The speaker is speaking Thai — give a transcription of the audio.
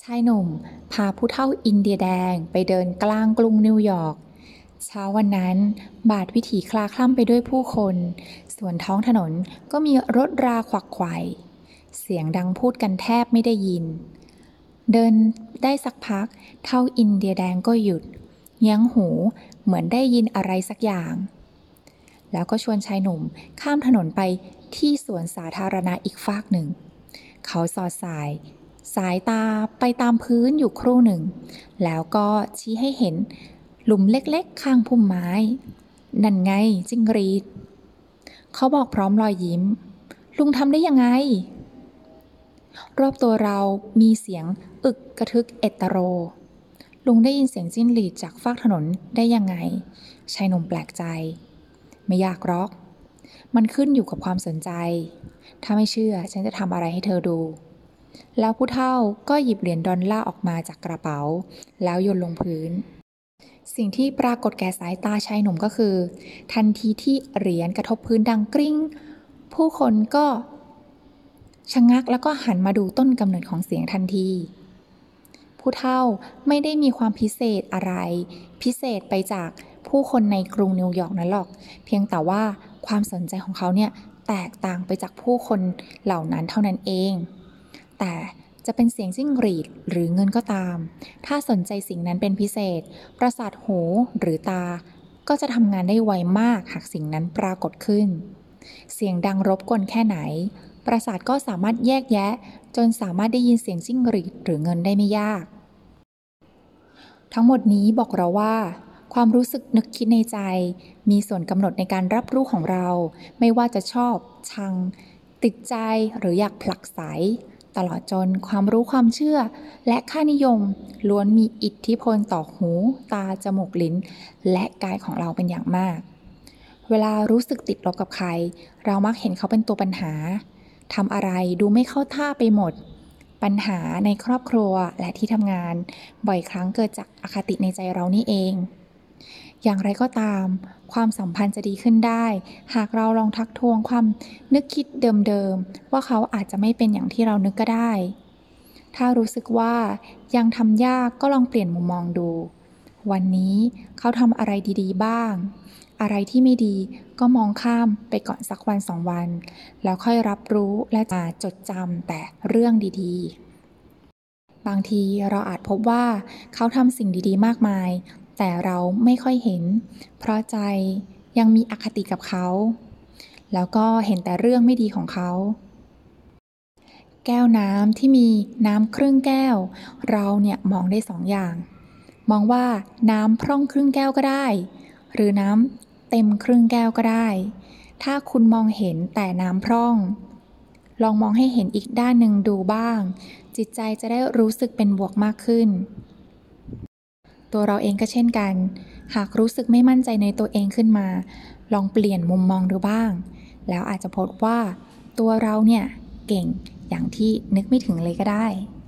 ชายหนุ่ม พาผู้เฒ่าอินเดียแดงไปเดินกลางกรุงนิวยอร์กเช้าวันนั้น บาทวิถีคลาคล่ำไปด้วยผู้คน ส่วนท้องถนนก็มีรถราขวักไขว่เสียงดังพูดกันแทบไม่ได้ยิน เดินได้สักพัก เท่าอินเดียแดงก็หยุด ยั้งหูเหมือนได้ยินอะไรสักอย่าง แล้วก็ชวนชายหนุ่มข้ามถนนไปที่สวนสาธารณะอีกฟากหนึ่ง เขาสอดสาย สายตาไปตามพื้นอยู่ครู่หนึ่ง แล้วก็ชี้ให้เห็นหลุมเล็กๆ ข้างพุ่มไม้ นั่นไงจิ้งรีด เขาบอกพร้อมรอยยิ้ม ลุงทำได้ยังไง รอบตัวเรามีเสียงอึกกระทึกเอตโร ลุงได้ยินเสียงจิ้งหรีดจากฟากถนนได้ยังไงชายหนุ่มแปลกใจ ไม่อยากหรอก มันขึ้นอยู่กับความสนใจ ถ้าไม่เชื่อฉันจะทำอะไรให้เธอดู แล้วผู้เฒ่าก็หยิบเหรียญดอลลาร์ออกมาจากกระเป๋า แล้วโยนลงพื้น สิ่งที่ปรากฏแก่สายตาชายหนุ่มก็คือ ทันทีที่เหรียญกระทบพื้นดังกริ้ง ผู้คนก็ชะงักแล้วก็หันมาดูต้นกำเนิดของเสียงทันที ผู้เฒ่าไม่ได้มีความพิเศษอะไร พิเศษไปจากผู้คนในกรุงนิวยอร์กนั้นหรอก เพียงแต่ว่าความสนใจของเขาเนี่ยแตกต่างไปจากผู้คนเหล่านั้นเท่านั้นเอง แต่จะเป็นเสียงจิ้งหรีดหรือเงินก็ตาม ถ้าสนใจสิ่งนั้นเป็นพิเศษ ประสาทหูหรือตา ก็จะทำงานได้ไวมากหากสิ่งนั้นปรากฏขึ้น เสียงดังรบกวนแค่ไหน ประสาทก็สามารถแยกแยะ จนสามารถได้ยินเสียงจิ้งหรีดหรือเงินได้ไม่ยาก ทั้งหมดนี้บอกเราว่าความรู้สึกนึกคิดในใจ มีส่วนกำหนดในการรับรู้ของเรา ไม่ว่าจะชอบ ชัง ติดใจหรืออยากผลักไส ตลอดจนความรู้ความเชื่อ และค่านิยมล้วนมีอิทธิพลต่อหู ตา จมูก ลิ้น และกายของเราเป็นอย่างมาก เวลารู้สึกติดลบกับใคร เรามักเห็นเขาเป็นตัวปัญหาทำอะไรดูไม่เข้าท่าไปหมด ปัญหาในครอบครัวและที่ทำงาน บ่อยครั้งเกิดจากอคติในใจเรานี่เอง อย่างไรก็ตาม ความสัมพันธ์จะดีขึ้นได้ หากเราลองทักทวงความนึกคิดเดิมๆ ว่าเขาอาจจะไม่เป็นอย่างที่เรานึกก็ได้ ถ้ารู้สึกว่ายังทำยากก็ลองเปลี่ยนมุมมองดู วันนี้เขาทำอะไรดีๆ บ้าง อะไรที่ไม่ดีก็มองข้ามไปก่อนสักวันสองวัน แล้วค่อยรับรู้และจะจดจำแต่เรื่องดีๆบางทีเราอาจพบว่าเขาทำสิ่งดีๆ มากมาย แต่เราไม่ค่อยเห็น เพราะใจยังมีอคติกับเขา แล้วก็เห็นแต่เรื่องไม่ดีของเขา แก้วน้ำที่มีน้ำครึ่งแก้ว เราเนี่ยมองได้สองอย่าง มองว่าน้ำพร่องครึ่งแก้วก็ได้ หรือน้ำเต็มครึ่งแก้วก็ได้ ถ้าคุณมองเห็นแต่น้ำพร่อง ลองมองให้เห็นอีกด้านหนึ่งดูบ้าง จิตใจจะได้รู้สึกเป็นบวกมากขึ้น ตัวเราเองก็เช่นกัน หากรู้สึกไม่มั่นใจในตัวเองขึ้นมา ลองเปลี่ยนมุมมองดูบ้าง แล้วอาจจะพบว่า ตัวเราเนี่ยเก่งอย่างที่นึกไม่ถึงเลยก็ได้